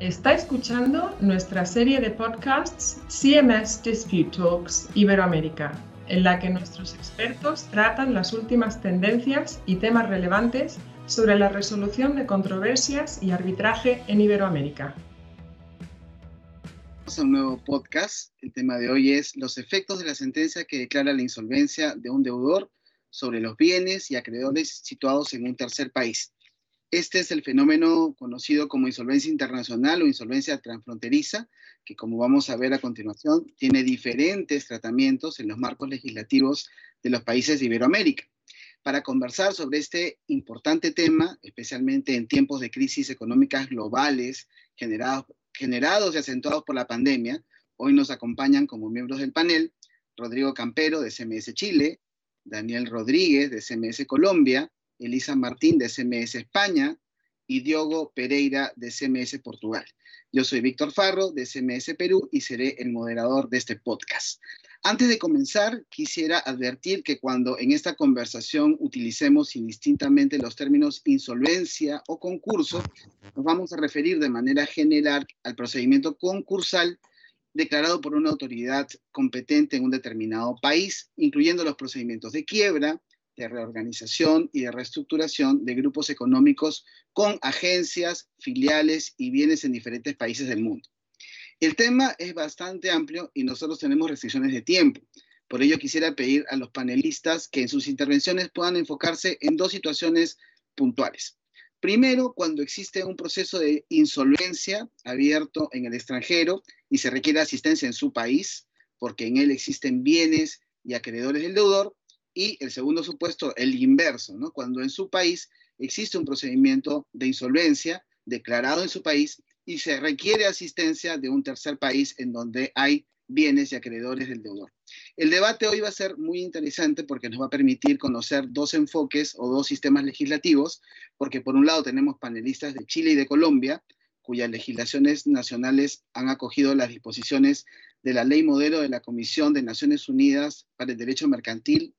Está escuchando nuestra serie de podcasts CMS Dispute Talks Iberoamérica, en la que nuestros expertos tratan las últimas tendencias y temas relevantes sobre la resolución de controversias y arbitraje en Iberoamérica. A un nuevo podcast. El tema de hoy es los efectos de la sentencia que declara la insolvencia de un deudor sobre los bienes y acreedores situados en un tercer país. Este es el fenómeno conocido como insolvencia internacional o insolvencia transfronteriza, que como vamos a ver a continuación, tiene diferentes tratamientos en los marcos legislativos de los países de Iberoamérica. Para conversar sobre este importante tema, especialmente en tiempos de crisis económicas globales generados, generados y acentuados por la pandemia, hoy nos acompañan como miembros del panel Rodrigo Campero de CMS Chile, Daniel Rodríguez de CMS Colombia, Elisa Martín de CMS España y Diogo Pereira de CMS Portugal. Yo soy Víctor Farro de CMS Perú y seré el moderador de este podcast. Antes de comenzar, quisiera advertir que cuando en esta conversación utilicemos indistintamente los términos insolvencia o concurso, nos vamos a referir de manera general al procedimiento concursal declarado por una autoridad competente en un determinado país, incluyendo los procedimientos de quiebra, de reorganización y de reestructuración de grupos económicos con agencias, filiales y bienes en diferentes países del mundo. El tema es bastante amplio y nosotros tenemos restricciones de tiempo. Por ello quisiera pedir a los panelistas que en sus intervenciones puedan enfocarse en dos situaciones puntuales. Primero, cuando existe un proceso de insolvencia abierto en el extranjero y se requiere asistencia en su país, porque en él existen bienes y acreedores del deudor, y el segundo supuesto, el inverso. Cuando en su país existe un procedimiento de insolvencia declarado en su país y se requiere asistencia de un tercer país en donde hay bienes y acreedores del deudor. El debate hoy va a ser muy interesante porque nos va a permitir conocer dos enfoques o dos sistemas legislativos, porque por un lado tenemos panelistas de Chile y de Colombia, cuyas legislaciones nacionales han acogido las disposiciones de la ley modelo de la Comisión de Naciones Unidas para el Derecho Mercantil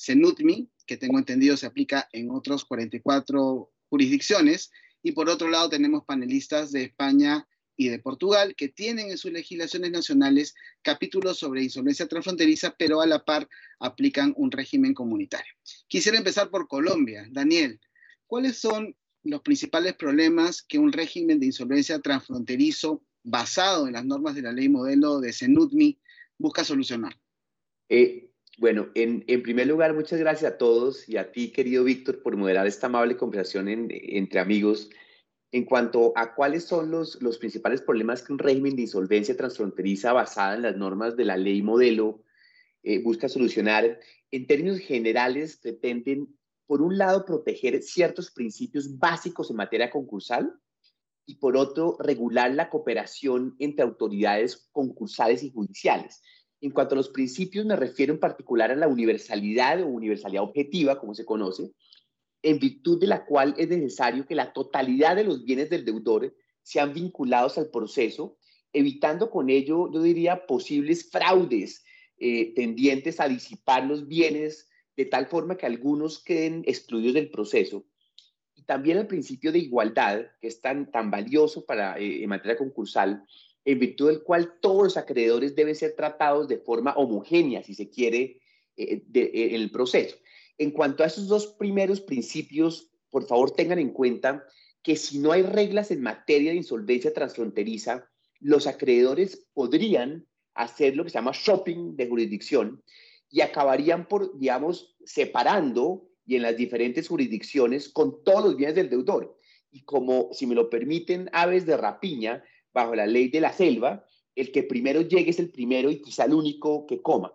CENUTMI, que tengo entendido se aplica en otros 44 jurisdicciones, y por otro lado tenemos panelistas de España y de Portugal que tienen en sus legislaciones nacionales capítulos sobre insolvencia transfronteriza, pero a la par aplican un régimen comunitario. Quisiera empezar por Colombia. Daniel, ¿cuáles son los principales problemas que un régimen de insolvencia transfronterizo basado en las normas de la ley modelo de CENUTMI busca solucionar? Eh, bueno, en, primer lugar, muchas gracias a todos y a ti, querido Víctor, por moderar esta amable conversación entre amigos en cuanto a cuáles son los, principales problemas que un régimen de insolvencia transfronteriza basada en las normas de la ley modelo eh, busca solucionar. En términos generales, pretenden, por un lado, proteger ciertos principios básicos en materia concursal y, por otro, regular la cooperación entre autoridades concursales y judiciales en cuanto a los principios, me refiero en particular a la universalidad o universalidad objetiva, como se conoce, en virtud de la cual es necesario que la totalidad de los bienes del deudor sean vinculados al proceso, evitando con ello, yo diría, posibles fraudes eh, tendientes a disipar los bienes de tal forma que algunos queden excluidos del proceso. Y también el principio de igualdad, que es tan, tan valioso para, eh, en materia concursal, en virtud del cual todos los acreedores deben ser tratados de forma homogénea, si se quiere, eh, eh, en el proceso. En cuanto a esos dos primeros principios, por favor tengan en cuenta que si no hay reglas en materia de insolvencia transfronteriza, los acreedores podrían hacer lo que se llama shopping de jurisdicción y acabarían por, digamos, separando y en las diferentes jurisdicciones con todos los bienes del deudor. Y como, si me lo permiten, aves de rapiña, bajo la ley de la selva, el que primero llegue es el primero y quizá el único que coma.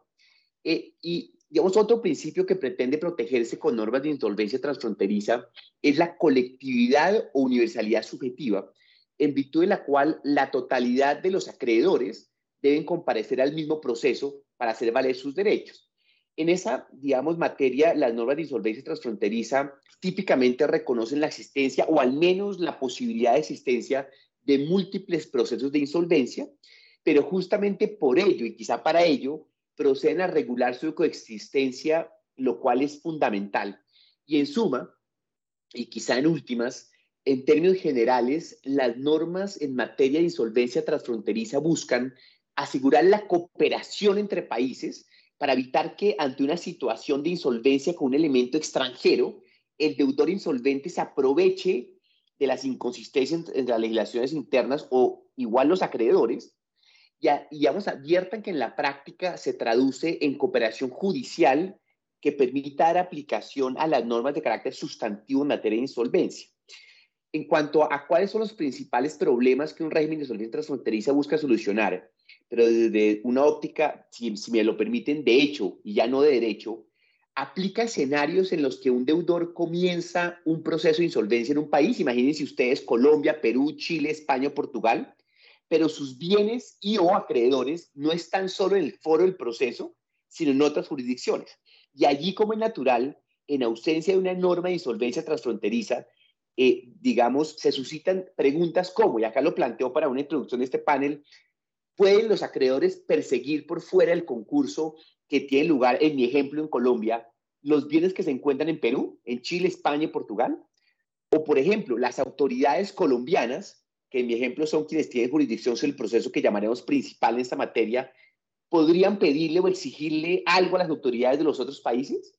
Eh, y digamos, otro principio que pretende protegerse con normas de insolvencia transfronteriza es la colectividad o universalidad subjetiva, en virtud de la cual la totalidad de los acreedores deben comparecer al mismo proceso para hacer valer sus derechos. En esa, digamos, materia, las normas de insolvencia transfronteriza típicamente reconocen la existencia o al menos la posibilidad de existencia de múltiples procesos de insolvencia, pero justamente por ello y quizá para ello proceden a regular su coexistencia, lo cual es fundamental. Y en suma, y quizá en últimas, en términos generales, las normas en materia de insolvencia transfronteriza buscan asegurar la cooperación entre países para evitar que ante una situación de insolvencia con un elemento extranjero, el deudor insolvente se aproveche de las inconsistencias entre las legislaciones internas o igual los acreedores y, y vamos, adviertan que en la práctica se traduce en cooperación judicial que permita dar aplicación a las normas de carácter sustantivo en materia de insolvencia. En cuanto a cuáles son los principales problemas que un régimen de insolvencia transfronteriza busca solucionar, pero desde una óptica, si, si me lo permiten, de hecho y ya no de derecho, aplica escenarios en los que un deudor comienza un proceso de insolvencia en un país, imagínense ustedes Colombia, Perú, Chile, España, Portugal, pero sus bienes y o acreedores no están solo en el foro del proceso, sino en otras jurisdicciones. Y allí, como es natural, en ausencia de una norma de insolvencia transfronteriza, eh, digamos, se suscitan preguntas como, y acá lo planteo para una introducción de este panel, ¿pueden los acreedores perseguir por fuera del concurso que tiene lugar, en mi ejemplo, en Colombia, los bienes que se encuentran en Perú, en Chile, España y Portugal? O, por ejemplo, las autoridades colombianas, que en mi ejemplo son quienes tienen jurisdicción sobre el proceso que llamaremos principal en esta materia, podrían pedirle o exigirle algo a las autoridades de los otros países?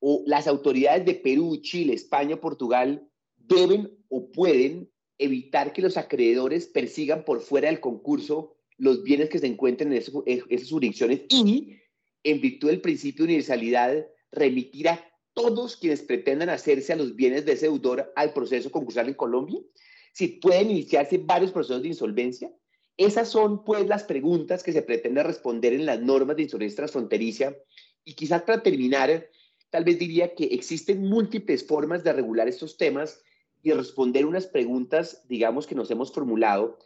¿O las autoridades de Perú, Chile, España, Portugal deben o pueden evitar que los acreedores persigan por fuera del concurso los bienes que se encuentren en esas jurisdicciones y, en virtud del principio de universalidad, remitir a todos quienes pretendan hacerse a los bienes de ese deudor al proceso concursal en Colombia? Si pueden iniciarse varios procesos de insolvencia. Esas son, pues, las preguntas que se pretende responder en las normas de insolvencia transfronteriza. Y quizás para terminar, tal vez diría que existen múltiples formas de regular estos temas y responder unas preguntas, digamos, que nos hemos formulado,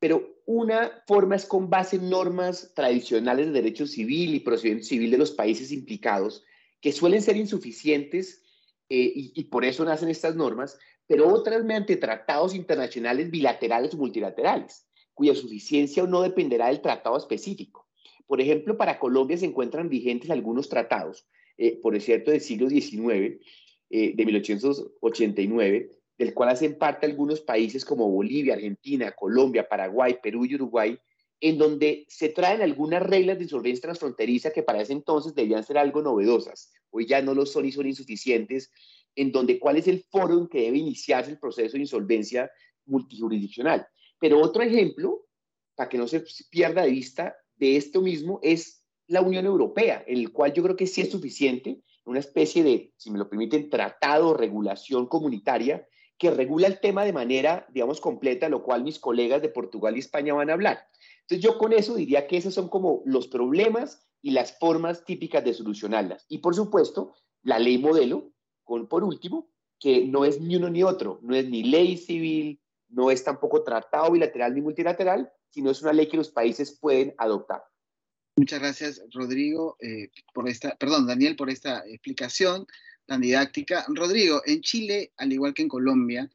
pero una forma es con base en normas tradicionales de derecho civil y procedimiento civil de los países implicados, que suelen ser insuficientes eh, y, por eso nacen estas normas, pero otras mediante tratados internacionales bilaterales o multilaterales, cuya suficiencia o no dependerá del tratado específico. Por ejemplo, para Colombia se encuentran vigentes algunos tratados, eh, por cierto, del siglo XIX, eh, de 1889, del cual hacen parte algunos países como Bolivia, Argentina, Colombia, Paraguay, Perú y Uruguay, en donde se traen algunas reglas de insolvencia transfronteriza que para ese entonces debían ser algo novedosas. Hoy ya no lo son y son insuficientes, en donde cuál es el foro en que debe iniciarse el proceso de insolvencia multijurisdiccional. Pero otro ejemplo, para que no se pierda de vista, de esto mismo es la Unión Europea, en el cual yo creo que sí es suficiente, una especie de, si me lo permiten, tratado o regulación comunitaria que regula el tema de manera, digamos, completa, lo cual mis colegas de Portugal y España van a hablar. Entonces yo con eso diría que esos son como los problemas y las formas típicas de solucionarlas. Y por supuesto, la ley modelo, con por último, que no es ni uno ni otro, no es ni ley civil, no es tampoco tratado bilateral ni multilateral, sino es una ley que los países pueden adoptar. Muchas gracias, Rodrigo, eh, por esta, perdón, Daniel, por esta explicación tan didáctica. Rodrigo, en Chile, al igual que en Colombia,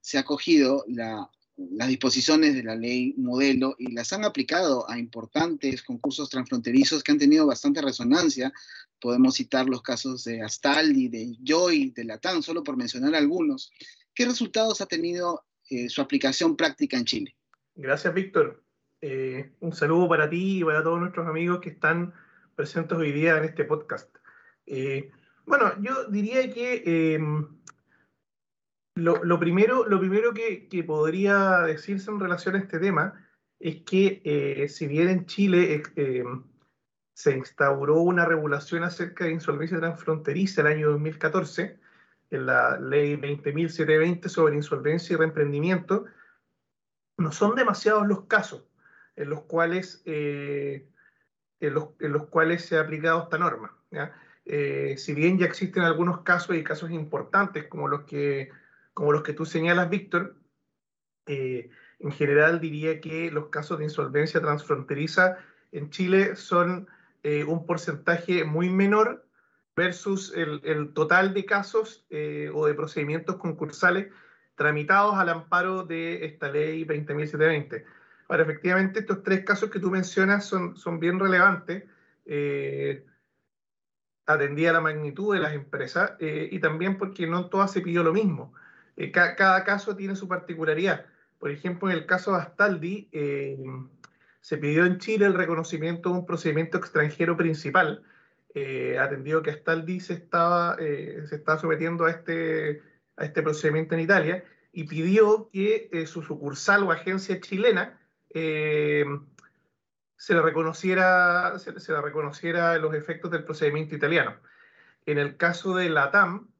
se ha cogido las disposiciones de la ley modelo y las han aplicado a importantes concursos transfronterizos que han tenido bastante resonancia. Podemos citar los casos de Astaldi, de Joy, de Latam, solo por mencionar algunos. ¿Qué resultados ha tenido eh, su aplicación práctica en Chile? Gracias, Víctor. Eh, un saludo para ti y para todos nuestros amigos que están presentes hoy día en este podcast. Eh, bueno, yo diría que em, lo, primero, lo primero que, podría decirse en relación a este tema es que eh, si bien en Chile em, se instauró una regulación acerca de insolvencia transfronteriza el año 2014, en la ley 20.720 sobre insolvencia y reemprendimiento, no son demasiados los casos en los cuales, eh, en los, cuales se ha aplicado esta norma. Eh, si bien ya existen algunos casos y casos importantes como los que, como los que tú señalas, Víctor, eh, en general diría que los casos de insolvencia transfronteriza en Chile son eh, un porcentaje muy menor versus el, el total de casos o de procedimientos concursales tramitados al amparo de esta ley 20.720. Ahora, efectivamente, estos tres casos que tú mencionas son, son bien relevantes atendía la magnitud de las empresas eh, y también porque no todas se pidió lo mismo. eh, cada caso tiene su particularidad. Por ejemplo, en el caso de Astaldi, eh, se pidió en Chile el reconocimiento de un procedimiento extranjero principal, atendido que Astaldi se estaba, sometiendo este, a este procedimiento en Italia, y pidió que su sucursal o agencia chilena se le reconociera, se, le reconociera los efectos del procedimiento italiano. En el caso de la TAM,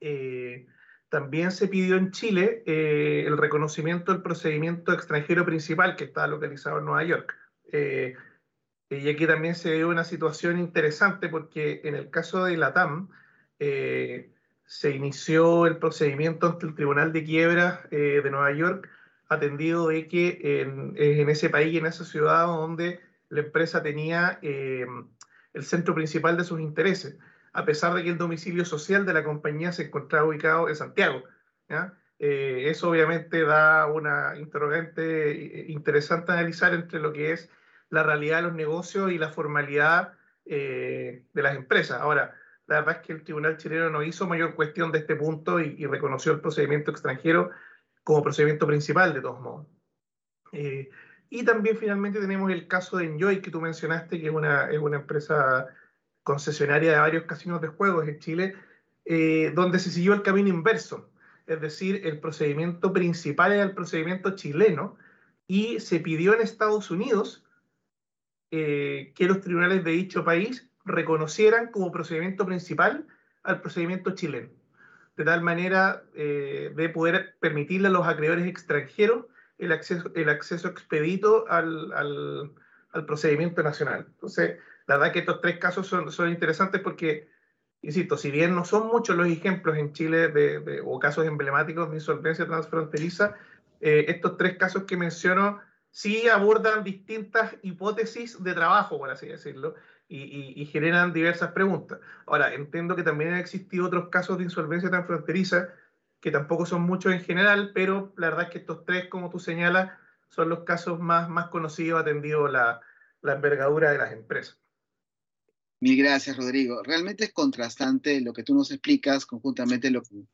eh, también se pidió en Chile eh, el reconocimiento del procedimiento extranjero principal que está localizado en Nueva York. Eh, y aquí también se dio una situación interesante porque en el caso de la TAM se inició el procedimiento ante el Tribunal de Quiebra de Nueva York atendido de que en, en, ese país, en esa ciudad donde la empresa tenía eh, el centro principal de sus intereses, a pesar de que el domicilio social de la compañía se encontraba ubicado en Santiago. Eh, eso obviamente da una interrogante interesante a analizar entre lo que es la realidad de los negocios y la formalidad eh, de las empresas. Ahora, la verdad es que el tribunal chileno no hizo mayor cuestión de este punto y, y reconoció el procedimiento extranjero como procedimiento principal, de todos modos. Eh, y también finalmente tenemos el caso de Enjoy, que tú mencionaste, que es una, es una empresa concesionaria de varios casinos de juegos en Chile, eh, donde se siguió el camino inverso. Es decir, el procedimiento principal era el procedimiento chileno y se pidió en Estados Unidos eh, que los tribunales de dicho país reconocieran como procedimiento principal al procedimiento chileno de tal manera eh, de poder permitirle a los acreedores extranjeros el acceso, el acceso expedito al, al, procedimiento nacional. Entonces, la verdad que estos tres casos son, son, interesantes porque, insisto, si bien no son muchos los ejemplos en Chile de, o casos emblemáticos de insolvencia transfronteriza, eh, estos tres casos que menciono sí abordan distintas hipótesis de trabajo, por así decirlo, y, generan diversas preguntas. Ahora, entiendo que también han existido otros casos de insolvencia transfronteriza, que tampoco son muchos en general, pero la verdad es que estos tres, como tú señalas, son los casos más, más conocidos atendido la, la envergadura de las empresas. Mil gracias, Rodrigo. Realmente es contrastante lo que tú nos explicas conjuntamente lo que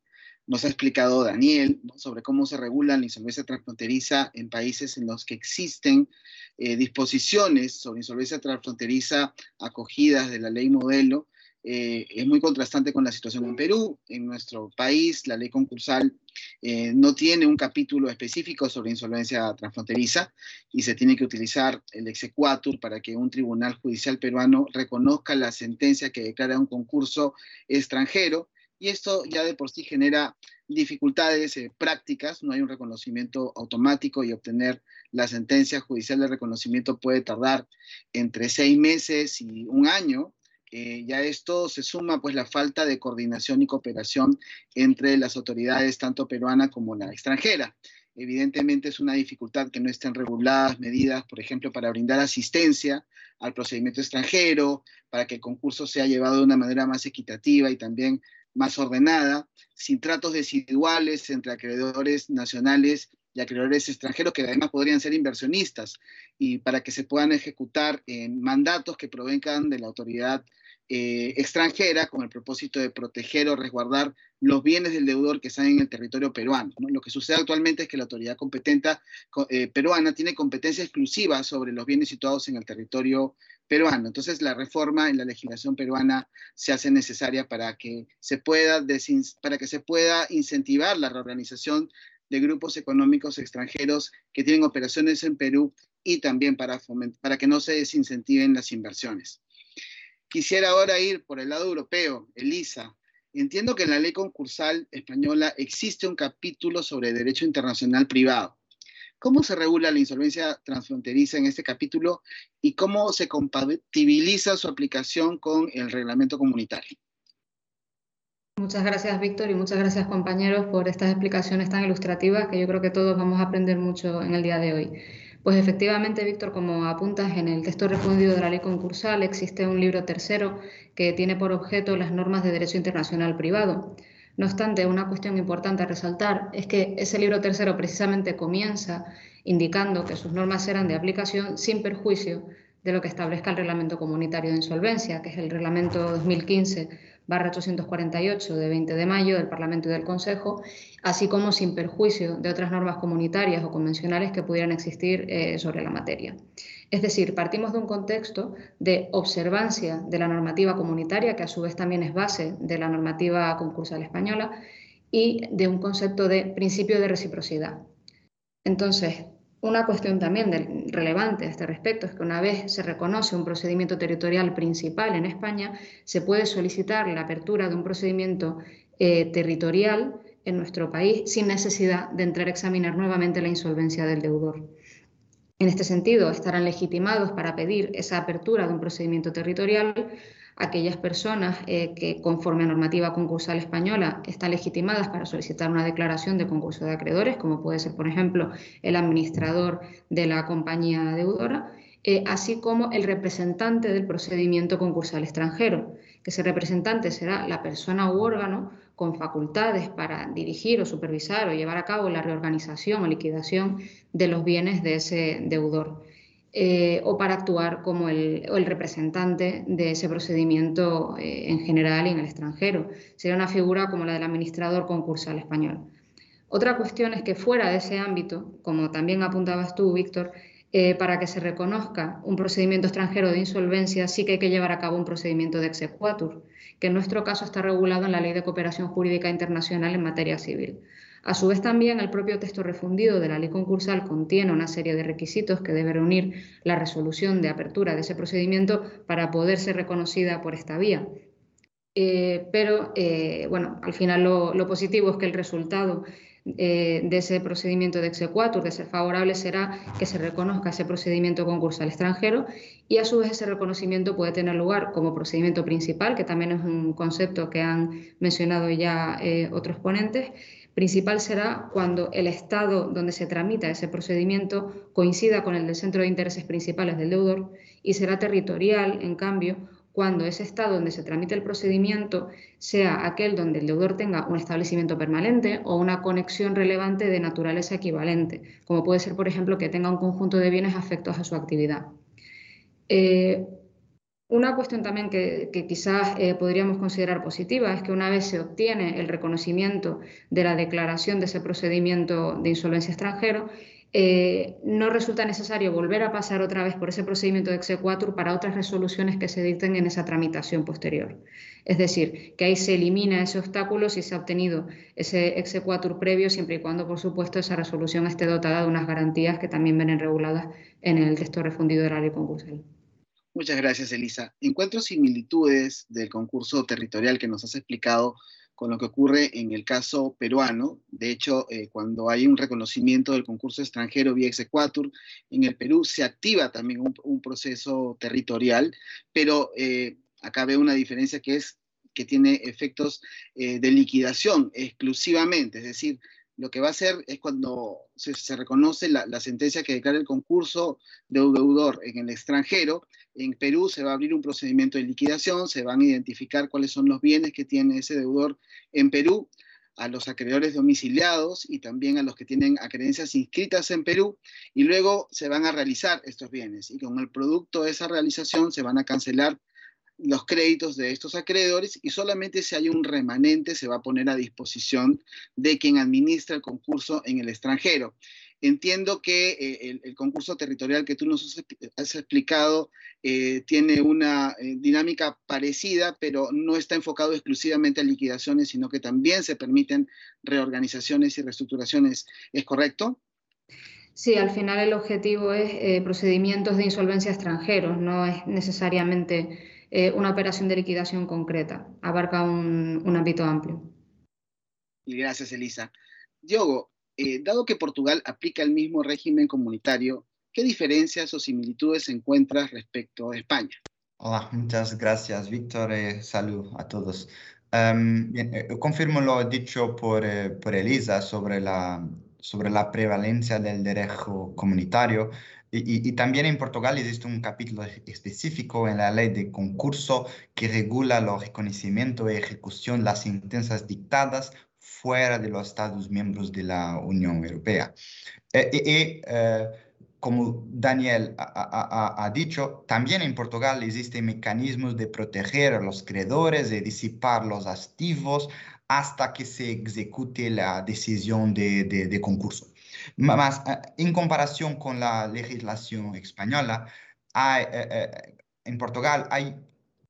nos ha explicado Daniel sobre cómo se regula la insolvencia transfronteriza en países en los que existen eh, disposiciones sobre insolvencia transfronteriza acogidas de la ley modelo. Eh, es muy contrastante con la situación en Perú. En nuestro país, la ley concursal eh, no tiene un capítulo específico sobre insolvencia transfronteriza y se tiene que utilizar el exequatur para que un tribunal judicial peruano reconozca la sentencia que declara un concurso extranjero y esto ya de por sí genera dificultades eh, prácticas, no hay un reconocimiento automático y obtener la sentencia judicial de reconocimiento puede tardar entre seis meses y un año. Eh, ya esto se suma pues la falta de coordinación y cooperación entre las autoridades tanto peruana como la extranjera. Evidentemente es una dificultad que no estén reguladas medidas, por ejemplo, para brindar asistencia al procedimiento extranjero, para que el concurso sea llevado de una manera más equitativa y también más ordenada, sin tratos desiguales entre acreedores nacionales y acreedores extranjeros que además podrían ser inversionistas y para que se puedan ejecutar mandatos que provengan de la autoridad eh, extranjera con el propósito de proteger o resguardar los bienes del deudor que están en el territorio peruano. Lo que sucede actualmente es que la autoridad competente eh, peruana tiene competencia exclusiva sobre los bienes situados en el territorio peruano. Entonces, la reforma en la legislación peruana se hace necesaria para que se pueda, para que se pueda incentivar la reorganización de grupos económicos extranjeros que tienen operaciones en Perú y también para, para que no se desincentiven las inversiones. Quisiera ahora ir por el lado europeo, Elisa. Entiendo que en la ley concursal española existe un capítulo sobre derecho internacional privado. ¿Cómo se regula la insolvencia transfronteriza en este capítulo y cómo se compatibiliza su aplicación con el reglamento comunitario? Muchas gracias, Víctor, y muchas gracias, compañeros, por estas explicaciones tan ilustrativas que yo creo que todos vamos a aprender mucho en el día de hoy. Pues efectivamente, Víctor, como apuntas en el texto respondido de la ley concursal, existe un libro tercero que tiene por objeto las normas de derecho internacional privado. No obstante, una cuestión importante a resaltar es que ese libro tercero precisamente comienza indicando que sus normas serán de aplicación sin perjuicio de lo que establezca el Reglamento Comunitario de Insolvencia, que es el Reglamento 2015 848 de 20 de mayo del Parlamento y del Consejo, así como sin perjuicio de otras normas comunitarias o convencionales que pudieran existir eh, sobre la materia. Es decir, partimos de un contexto de observancia de la normativa comunitaria, que a su vez también es base de la normativa concursal española, y de un concepto de principio de reciprocidad. Entonces, una cuestión también relevante a este respecto es que una vez se reconoce un procedimiento territorial principal en España, se puede solicitar la apertura de un procedimiento eh, territorial en nuestro país sin necesidad de entrar a examinar nuevamente la insolvencia del deudor. En este sentido, estarán legitimados para pedir esa apertura de un procedimiento territorial aquellas personas eh, que, conforme a normativa concursal española, están legitimadas para solicitar una declaración de concurso de acreedores, como puede ser, por ejemplo, el administrador de la compañía deudora, eh, así como el representante del procedimiento concursal extranjero, que ese representante será la persona u órgano con facultades para dirigir o supervisar o llevar a cabo la reorganización o liquidación de los bienes de ese deudor. Eh, o para actuar como el, representante de ese procedimiento eh, en general y en el extranjero. Sería una figura como la del administrador concursal español. Otra cuestión es que fuera de ese ámbito, como también apuntabas tú, Víctor, eh, para que se reconozca un procedimiento extranjero de insolvencia, sí que hay que llevar a cabo un procedimiento de exequatur, que en nuestro caso está regulado en la Ley de Cooperación Jurídica Internacional en materia civil. A su vez también el propio texto refundido de la ley concursal contiene una serie de requisitos que debe reunir la resolución de apertura de ese procedimiento para poder ser reconocida por esta vía. Eh, pero, eh, bueno, al final lo, positivo es que el resultado eh, de ese procedimiento de exequatur, de ser favorable, será que se reconozca ese procedimiento concursal extranjero y a su vez ese reconocimiento puede tener lugar como procedimiento principal, que también es un concepto que han mencionado ya otros ponentes, principal será cuando el estado donde se tramita ese procedimiento coincida con el del centro de intereses principales del deudor y será territorial, en cambio, cuando ese estado donde se tramite el procedimiento sea aquel donde el deudor tenga un establecimiento permanente o una conexión relevante de naturaleza equivalente, como puede ser, por ejemplo, que tenga un conjunto de bienes afectos a su actividad. Eh, una cuestión también que, quizás eh, podríamos considerar positiva es que una vez se obtiene el reconocimiento de la declaración de ese procedimiento de insolvencia extranjero, eh, no resulta necesario volver a pasar otra vez por ese procedimiento de exequatur para otras resoluciones que se dicten en esa tramitación posterior. Es decir, que ahí se elimina ese obstáculo si se ha obtenido ese exequatur previo, siempre y cuando, por supuesto, esa resolución esté dotada de unas garantías que también vienen reguladas en el texto refundido de la ley concursal. Muchas gracias, Elisa. Encuentro similitudes del concurso territorial que nos has explicado con lo que ocurre en el caso peruano. De hecho, eh, cuando hay un reconocimiento del concurso extranjero vía exequatur, en el Perú se activa también un, proceso territorial, pero eh, acá veo una diferencia que es que tiene efectos eh, de liquidación exclusivamente, es decir, lo que va a hacer es cuando se, reconoce la, sentencia que declara el concurso de deudor en el extranjero, en Perú se va a abrir un procedimiento de liquidación, se van a identificar cuáles son los bienes que tiene ese deudor en Perú, a los acreedores domiciliados y también a los que tienen acreencias inscritas en Perú, y luego se van a realizar estos bienes. Y con el producto de esa realización se van a cancelar los créditos de estos acreedores y solamente si hay un remanente se va a poner a disposición de quien administra el concurso en el extranjero. Entiendo que eh, el, concurso territorial que tú nos has explicado eh, tiene una eh, dinámica parecida, pero no está enfocado exclusivamente a liquidaciones, sino que también se permiten reorganizaciones y reestructuraciones. ¿Es correcto? Sí, al final el objetivo es procedimientos de insolvencia extranjeros, no es necesariamente eh, una operación de liquidación concreta. Abarca un, ámbito amplio. Gracias, Elisa. Diogo, eh, dado que Portugal aplica el mismo régimen comunitario, ¿qué diferencias o similitudes encuentras respecto a España? Hola, muchas gracias, Víctor. Eh, salud a todos. Em, confirmo lo dicho por, por Elisa sobre la, sobre la prevalencia del derecho comunitario. Y, también en Portugal existe un capítulo específico en la ley de concurso que regula los reconocimiento y ejecución de las sentencias dictadas fuera de los Estados miembros de la Unión Europea. Eh, y, eh, como Daniel ha, dicho, también en Portugal existen mecanismos de proteger a los creadores, de disipar los activos hasta que se ejecute la decisión de, concurso. Más, eh, en comparación con la legislación española, hay, eh, eh, en Portugal hay,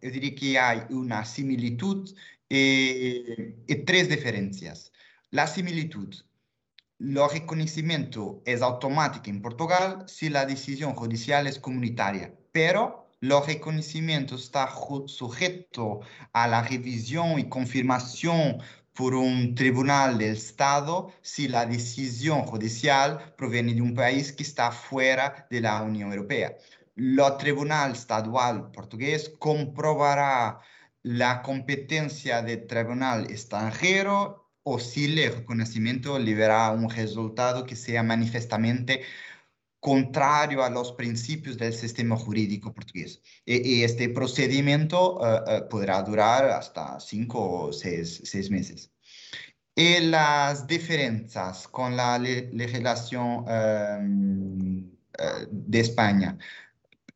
yo diría que hay una similitud y tres diferencias. La similitud el reconocimiento es automático en Portugal si la decisión judicial es comunitaria, pero el reconocimiento está sujeto a la revisión y confirmación por un tribunal del Estado si la decisión judicial proviene de un país que está fuera de la Unión Europea. El tribunal estadual portugués comprobará la competencia del tribunal extranjero o si el reconocimiento libera un resultado que sea manifestamente contrario a los principios del sistema jurídico portugués. Y, este procedimiento eh, eh, podrá durar hasta cinco o seis, meses. Y las diferencias con la legislación em, eh, de España.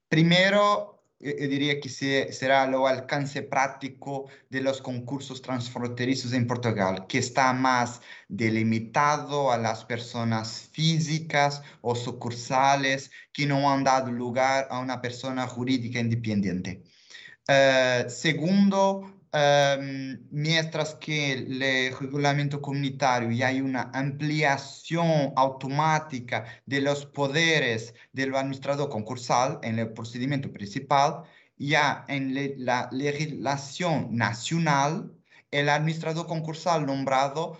Primero, yo diría que será el alcance práctico de los concursos transfronterizos en Portugal, que está más delimitado a las personas físicas o sucursales que no han dado lugar a una persona jurídica independiente. Eh, segundo, Em, mientras que el reglamento comunitario ya hay una ampliación automática de los poderes del administrador concursal en el procedimiento principal, ya en la legislación nacional, el administrador concursal nombrado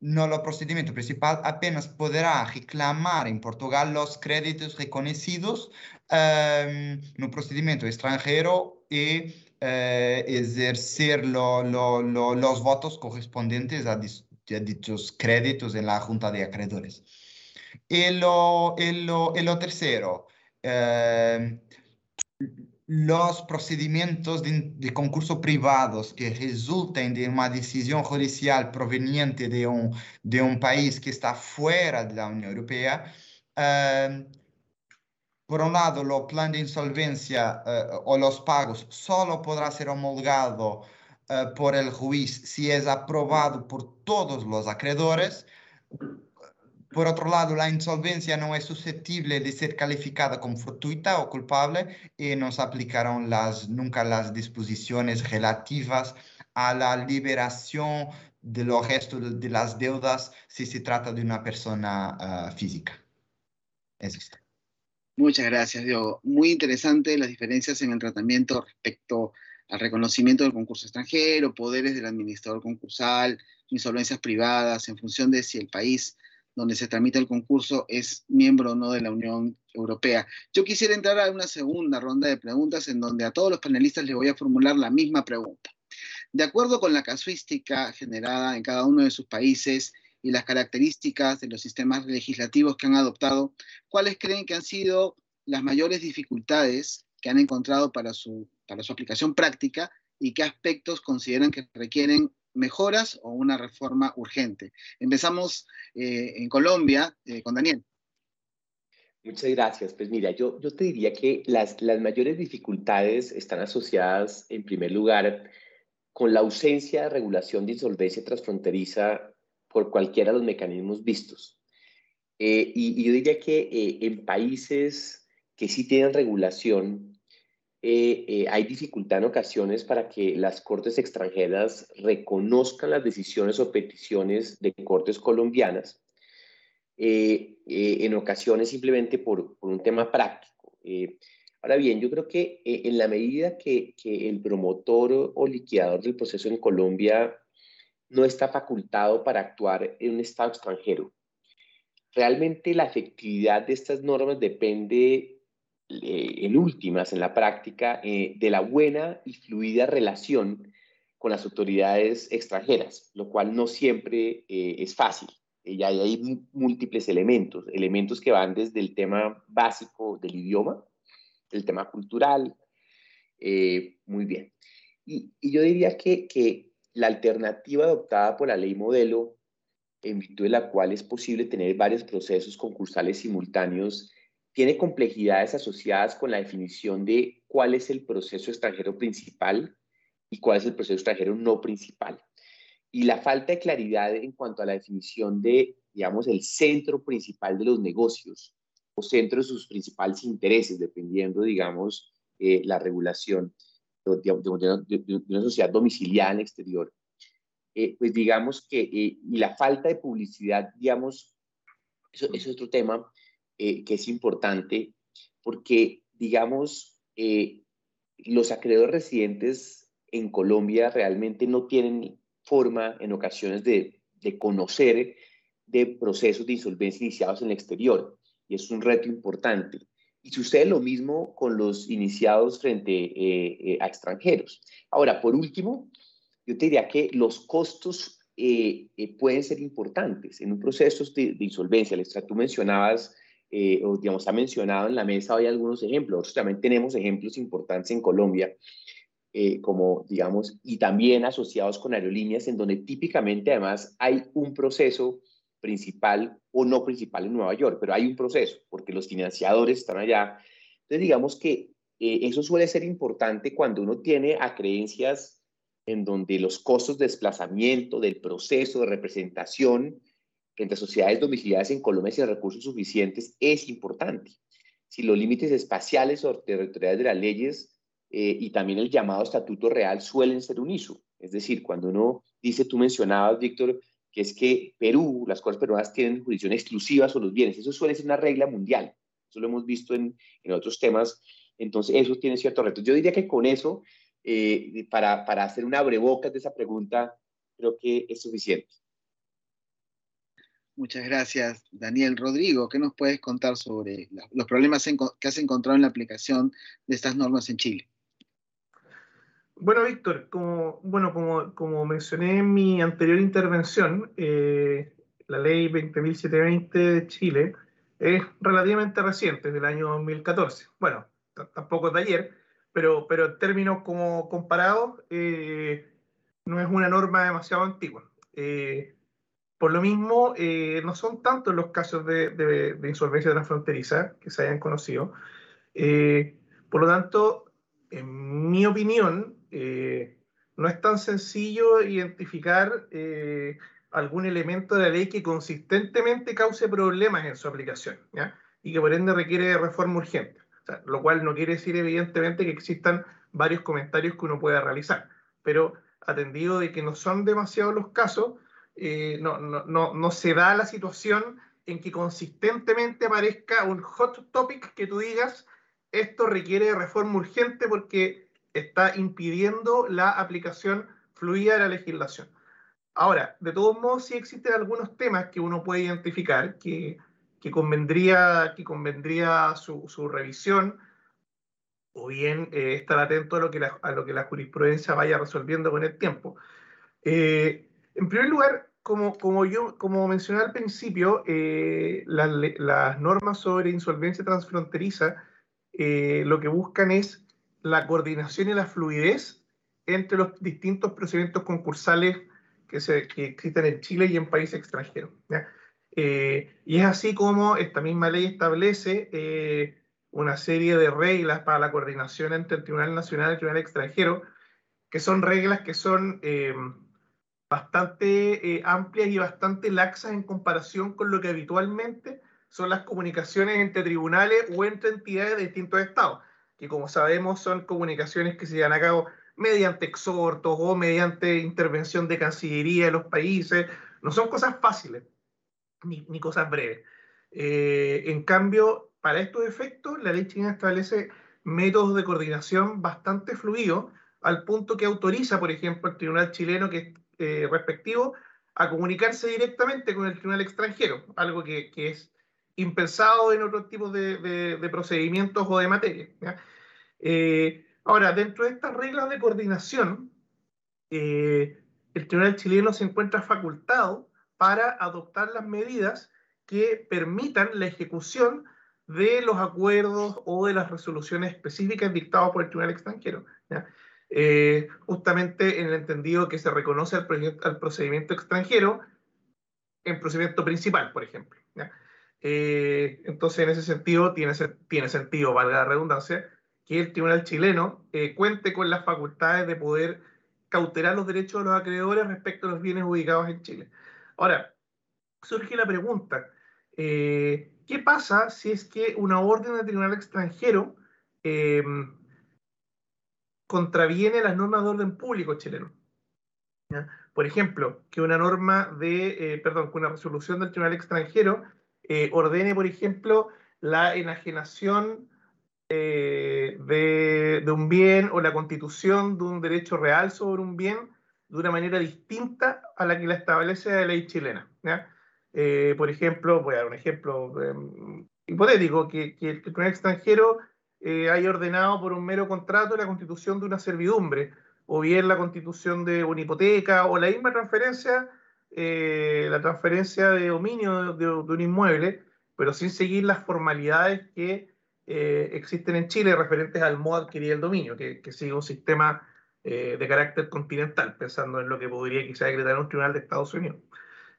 no el procedimiento principal apenas podrá reclamar en Portugal los créditos reconocidos em, en un procedimiento extranjero y eh, ejercer los votos correspondientes a, dichos créditos en la Junta de Acreedores. Y lo, lo, tercero, eh, los procedimientos de, concurso privados que resulten de una decisión judicial proveniente de un, de un país que está fuera de la Unión Europea, eh, por un lado, el plan de insolvencia eh, o los pagos solo podrá ser homologado eh, por el juez si es aprobado por todos los acreedores. Por otro lado, la insolvencia no es susceptible de ser calificada como fortuita o culpable y no se aplicarán las, nunca las disposiciones relativas a la liberación de los restos de las deudas si se trata de una persona eh, física. Es esto. Muchas gracias, Diego. Muy interesante las diferencias en el tratamiento respecto al reconocimiento del concurso extranjero, poderes del administrador concursal, insolvencias privadas, en función de si el país donde se tramita el concurso es miembro o no de la Unión Europea. Yo quisiera entrar a una segunda ronda de preguntas en donde a todos los panelistas les voy a formular la misma pregunta. De acuerdo con la casuística generada en cada uno de sus países y las características de los sistemas legislativos que han adoptado, ¿cuáles creen que han sido las mayores dificultades que han encontrado para su, para su aplicación práctica y qué aspectos consideran que requieren mejoras o una reforma urgente? Empezamos eh, en Colombia eh, con Daniel. Muchas gracias. Pues mira, yo, yo te diría que las, las mayores dificultades están asociadas, en primer lugar, con la ausencia de regulación de insolvencia transfronteriza por cualquiera de los mecanismos vistos. Eh, y, yo diría que eh, en países que sí tienen regulación, eh, hay dificultad en ocasiones para que las cortes extranjeras reconozcan las decisiones o peticiones de cortes colombianas, en ocasiones simplemente por, por un tema práctico. ahora bien, yo creo que en la medida que, que el promotor o liquidador del proceso en Colombia no está facultado para actuar en un Estado extranjero. Realmente la efectividad de estas normas depende, eh, en últimas, en la práctica, eh, de la buena y fluida relación con las autoridades extranjeras, lo cual no siempre eh, es fácil. Ya hay múltiples elementos, elementos que van desde el tema básico del idioma, el tema cultural, muy bien. Y, yo diría que la alternativa adoptada por la ley modelo, en virtud de la cual es posible tener varios procesos concursales simultáneos, tiene complejidades asociadas con la definición de cuál es el proceso extranjero principal y cuál es el proceso extranjero no principal. Y la falta de claridad en cuanto a la definición de, digamos, el centro principal de los negocios o centro de sus principales intereses, dependiendo, digamos, eh, la regulación de, una sociedad domiciliada en el exterior. Eh, pues digamos que, eh, y la falta de publicidad, digamos, eso, eso es otro tema, eh, que es importante porque, digamos, eh, los acreedores residentes en Colombia realmente no tienen forma en ocasiones de, de conocer de procesos de insolvencia iniciados en el exterior y es un reto importante. Y sucede lo mismo con los iniciados frente eh, a extranjeros. Ahora, por último, yo te diría que los costos pueden ser importantes en un proceso de, de insolvencia. Tú mencionabas eh, o digamos, ha mencionado en la mesa hoy algunos ejemplos, nosotros también tenemos ejemplos importantes en Colombia, eh, como digamos, y también asociados con aerolíneas, en donde típicamente además hay un proceso principal o no principal en Nueva York, pero hay un proceso, porque los financiadores están allá. Entonces, digamos que eh, eso suele ser importante cuando uno tiene a creencias en donde los costos de desplazamiento, del proceso de representación, entre sociedades domiciliadas en Colombia sin recursos suficientes es importante. Si los límites espaciales o territoriales de las leyes eh, y también el llamado estatuto real suelen ser uniso. Es decir, cuando uno dice, tú mencionabas, Víctor, que es que Perú, las Cortes peruanas tienen jurisdicción exclusiva sobre los bienes. Eso suele ser una regla mundial. Eso lo hemos visto en, en otros temas. Entonces, eso tiene ciertos retos. Yo diría que con eso, eh, para, para hacer una abrebocas de esa pregunta, creo que es suficiente. Muchas gracias, Daniel. Rodrigo, ¿qué nos puedes contar sobre los problemas que has encontrado en la aplicación de estas normas en Chile? Bueno, Víctor, como, bueno, como, como mencioné en mi anterior intervención, eh, la ley 20.720 de Chile es relativamente reciente, del año 2014. Bueno, tampoco de ayer, pero, pero en términos como comparados, eh, no es una norma demasiado antigua. Eh, por lo mismo, eh, no son tantos los casos de, de, insolvencia transfronteriza que se hayan conocido. Eh, por lo tanto, en mi opinión, eh, no es tan sencillo identificar algún elemento de la ley que consistentemente cause problemas en su aplicación y que por ende requiere reforma urgente. lo cual no quiere decir evidentemente que existan varios comentarios que uno pueda realizar, pero atendido de que no son demasiados los casos, eh, no, no, no, no, se da la situación en que consistentemente aparezca un hot topic que tú digas, esto requiere reforma urgente porque está impidiendo la aplicación fluida de la legislación. Ahora, de todos modos, sí existen algunos temas que uno puede identificar que, que convendría, que convendría su, revisión o bien eh, estar atento a lo, que la, a lo que la jurisprudencia vaya resolviendo con el tiempo. Eh, en primer lugar, como, como, yo, como mencioné al principio, eh, las, normas sobre insolvencia transfronteriza lo que buscan es la coordinación y la fluidez entre los distintos procedimientos concursales que, se, que existen en Chile y en países extranjeros. Eh, y es así como esta misma ley establece una serie de reglas para la coordinación entre el Tribunal Nacional y el Tribunal Extranjero, que son reglas que son bastante eh, amplias y bastante laxas en comparación con lo que habitualmente son las comunicaciones entre tribunales o entre entidades de distintos estados, que como sabemos son comunicaciones que se llevan a cabo mediante exhortos o mediante intervención de Cancillería de los países. No son cosas fáciles ni, ni cosas breves. Eh, en cambio, para estos efectos, la ley china establece métodos de coordinación bastante fluidos, al punto que autoriza, por ejemplo, el tribunal chileno que eh, respectivo a comunicarse directamente con el tribunal extranjero, algo que, que es impensado en otros tipos de, de, procedimientos o de materia. Eh, ahora, dentro de estas reglas de coordinación, eh, el tribunal chileno se encuentra facultado para adoptar las medidas que permitan la ejecución de los acuerdos o de las resoluciones específicas dictadas por el tribunal extranjero. ¿ya? Eh, justamente en el entendido que se reconoce al, procedimiento extranjero en procedimiento principal, por ejemplo. Eh, entonces, en ese sentido, tiene, sentido, valga la redundancia, que el tribunal chileno eh, cuente con las facultades de poder cautelar los derechos de los acreedores respecto a los bienes ubicados en Chile. Ahora, surge la pregunta, eh, ¿qué pasa si es que una orden de tribunal extranjero contraviene las normas de orden público chileno? Por ejemplo, que una norma de, perdón, que una resolución del tribunal extranjero eh, ordene, por ejemplo, la enajenación eh, de, un bien o la constitución de un derecho real sobre un bien de una manera distinta a la que la establece la ley chilena. Eh, por ejemplo, voy a dar un ejemplo em, hipotético, que, que, un extranjero haya ordenado por un mero contrato la constitución de una servidumbre, o bien la constitución de una hipoteca, o la misma transferencia eh, la transferencia de dominio de, un inmueble, pero sin seguir las formalidades que eh, existen en Chile referentes al modo de adquirir el dominio, que, sigue un sistema eh, de carácter continental, pensando en lo que podría quizá decretar un tribunal de Estados Unidos.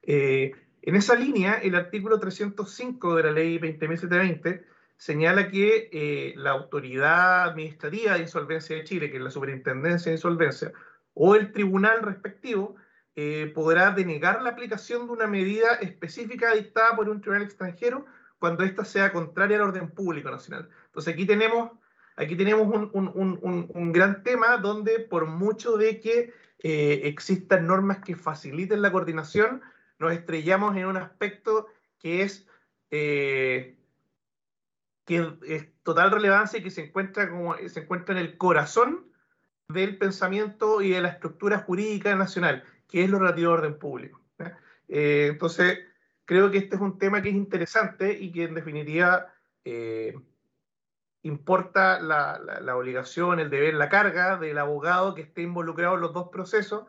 en esa línea, el artículo 305 de la ley 20.720 señala que la autoridad administrativa de insolvencia de Chile, que es la superintendencia de insolvencia, o el tribunal respectivo, eh, podrá denegar la aplicación de una medida específica dictada por un tribunal extranjero cuando ésta sea contraria al orden público nacional. Entonces aquí tenemos, aquí tenemos un, gran tema donde por mucho de que eh, existan normas que faciliten la coordinación, nos estrellamos en un aspecto que es, eh, que es total relevancia y que se encuentra, como, se encuentra en el corazón del pensamiento y de la estructura jurídica nacional, que es lo relativo al orden público. Eh, entonces, creo que este es un tema que es interesante y que en definitiva eh, importa la, obligación, el deber, la carga del abogado que esté involucrado en los dos procesos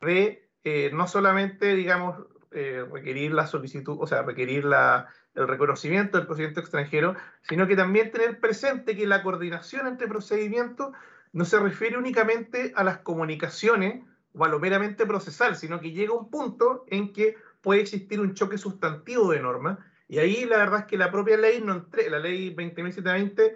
de eh, no solamente, digamos, requerir la solicitud, o sea, requerir la, el reconocimiento del procedimiento extranjero, sino que también tener presente que la coordinación entre procedimientos no se refiere únicamente a las comunicaciones o a lo meramente procesal, sino que llega un punto en que puede existir un choque sustantivo de normas, y ahí la verdad es que la propia ley, no entre, la ley 20.720,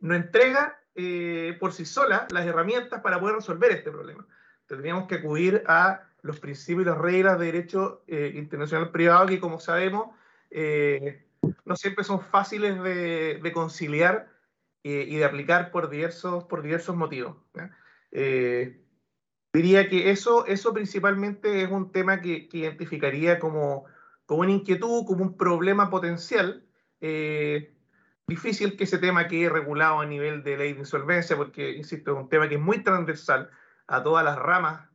no entrega eh, por sí sola las herramientas para poder resolver este problema. Tendríamos que acudir a los principios y las reglas de derecho eh, internacional privado que, como sabemos, eh, no siempre son fáciles de, conciliar y de aplicar por diversos, por diversos motivos. Diría que eso, eso principalmente es un tema que, identificaría como, como, una inquietud, como un problema potencial. Eh, difícil que ese tema quede regulado a nivel de ley de insolvencia, porque, insisto, es un tema que es muy transversal a todas las ramas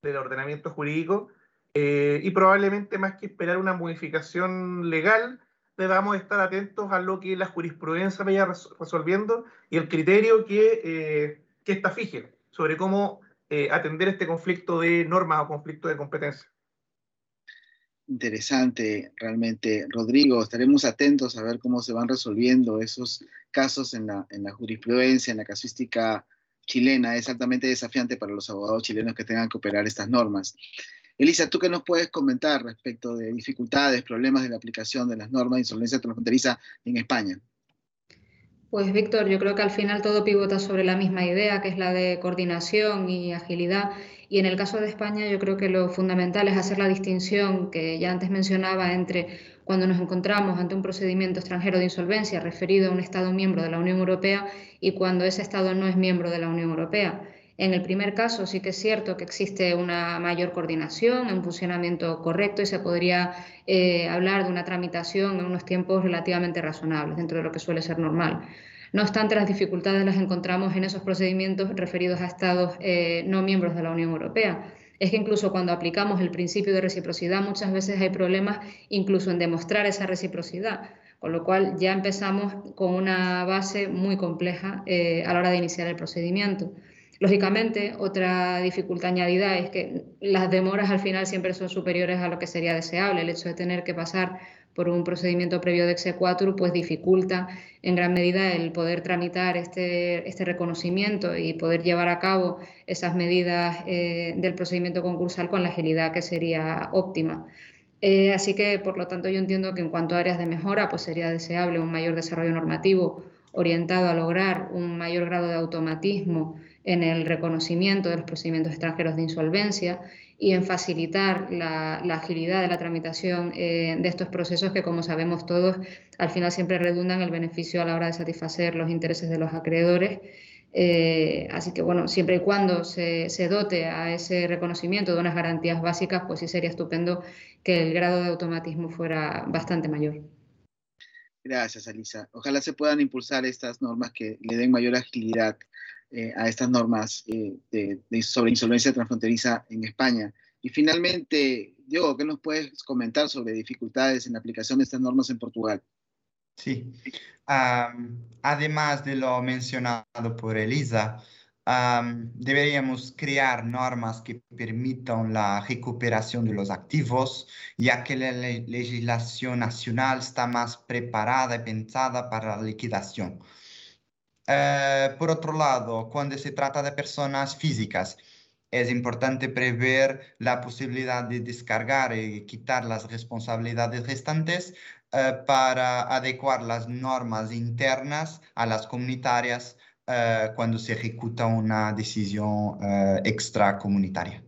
del ordenamiento jurídico eh, y probablemente más que esperar una modificación legal, debamos estar atentos a lo que la jurisprudencia vaya resolviendo y el criterio que, eh, que esta fije sobre cómo eh, atender este conflicto de normas o conflicto de competencia. Interesante, realmente. Rodrigo, estaremos atentos a ver cómo se van resolviendo esos casos en la, en la jurisprudencia, en la casuística chilena. Es altamente desafiante para los abogados chilenos que tengan que operar estas normas. Elisa, ¿tú qué nos puedes comentar respecto de dificultades, problemas de la aplicación de las normas de insolvencia transfronteriza en España? Pues Víctor, yo creo que al final todo pivota sobre la misma idea, que es la de coordinación y agilidad. Y en el caso de España yo creo que lo fundamental es hacer la distinción que ya antes mencionaba entre cuando nos encontramos ante un procedimiento extranjero de insolvencia referido a un Estado miembro de la Unión Europea y cuando ese Estado no es miembro de la Unión Europea. En el primer caso sí que es cierto que existe una mayor coordinación, un funcionamiento correcto y se podría eh, hablar de una tramitación en unos tiempos relativamente razonables, dentro de lo que suele ser normal. No obstante, las dificultades las encontramos en esos procedimientos referidos a estados eh, no miembros de la Unión Europea. Es que incluso cuando aplicamos el principio de reciprocidad muchas veces hay problemas incluso en demostrar esa reciprocidad, con lo cual ya empezamos con una base muy compleja eh, a la hora de iniciar el procedimiento. Lógicamente, otra dificultad añadida es que las demoras al final siempre son superiores a lo que sería deseable. El hecho de tener que pasar por un procedimiento previo de exequatur pues dificulta en gran medida el poder tramitar este, este reconocimiento y poder llevar a cabo esas medidas eh, del procedimiento concursal con la agilidad que sería óptima. Eh, así que, por lo tanto, yo entiendo que en cuanto a áreas de mejora, pues sería deseable un mayor desarrollo normativo orientado a lograr un mayor grado de automatismo en el reconocimiento de los procedimientos extranjeros de insolvencia y en facilitar la, agilidad de la tramitación eh, de estos procesos que, como sabemos todos, al final siempre redundan el beneficio a la hora de satisfacer los intereses de los acreedores. Eh, así que, bueno, siempre y cuando se, se, dote a ese reconocimiento de unas garantías básicas, pues sí sería estupendo que el grado de automatismo fuera bastante mayor. Gracias, Alisa. Ojalá se puedan impulsar estas normas que le den mayor agilidad eh, a estas normas eh, sobre insolvencia transfronteriza en España. Y finalmente, Diego, ¿qué nos puedes comentar sobre dificultades en la aplicación de estas normas en Portugal? Sí, además de lo mencionado por Elisa, deberíamos crear normas que permitan la recuperación de los activos, ya que la legislación nacional está más preparada y pensada para la liquidación. Eh, por otro lado, cuando se trata de personas físicas, es importante prever la posibilidad de descargar y quitar las responsabilidades restantes eh, para adecuar las normas internas a las comunitarias eh, cuando se ejecuta una decisión extracomunitaria.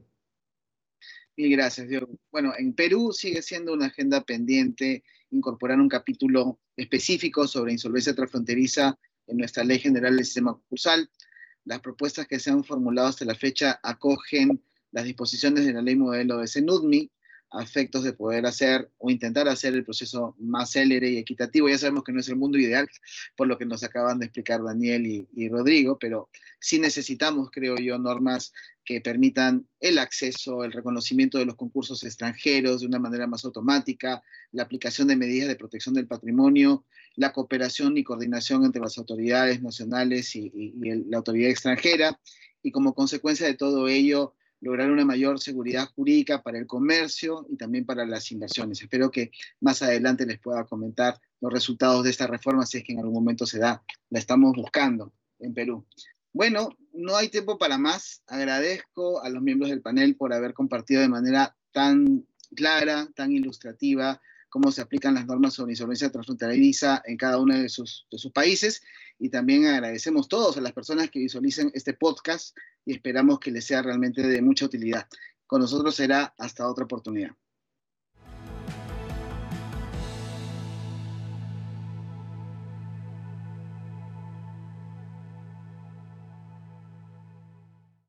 Mil gracias, Diego. Bueno, en Perú sigue siendo una agenda pendiente incorporar un capítulo específico sobre insolvencia transfronteriza en nuestra Ley General del Sistema Concursal. Las propuestas que se han formulado hasta la fecha acogen las disposiciones de la Ley Modelo de CENUDMI, a de poder hacer o intentar hacer el proceso más célere y equitativo. Ya sabemos que no es el mundo ideal, por lo que nos acaban de explicar Daniel y, Rodrigo, pero sí necesitamos, creo yo, normas que permitan el acceso, el reconocimiento de los concursos extranjeros de una manera más automática, la aplicación de medidas de protección del patrimonio, la cooperación y coordinación entre las autoridades nacionales y, la autoridad extranjera, y como consecuencia de todo ello, lograr una mayor seguridad jurídica para el comercio y también para las inversiones. Espero que más adelante les pueda comentar los resultados de esta reforma, si es que en algún momento se da. La estamos buscando en Perú. Bueno, no hay tiempo para más. Agradezco a los miembros del panel por haber compartido de manera tan clara, tan ilustrativa, cómo se aplican las normas sobre insolvencia transfronteriza en cada uno de sus, países. Y también agradecemos todos a las personas que visualicen este podcast y esperamos que les sea realmente de mucha utilidad. Con nosotros será hasta otra oportunidad.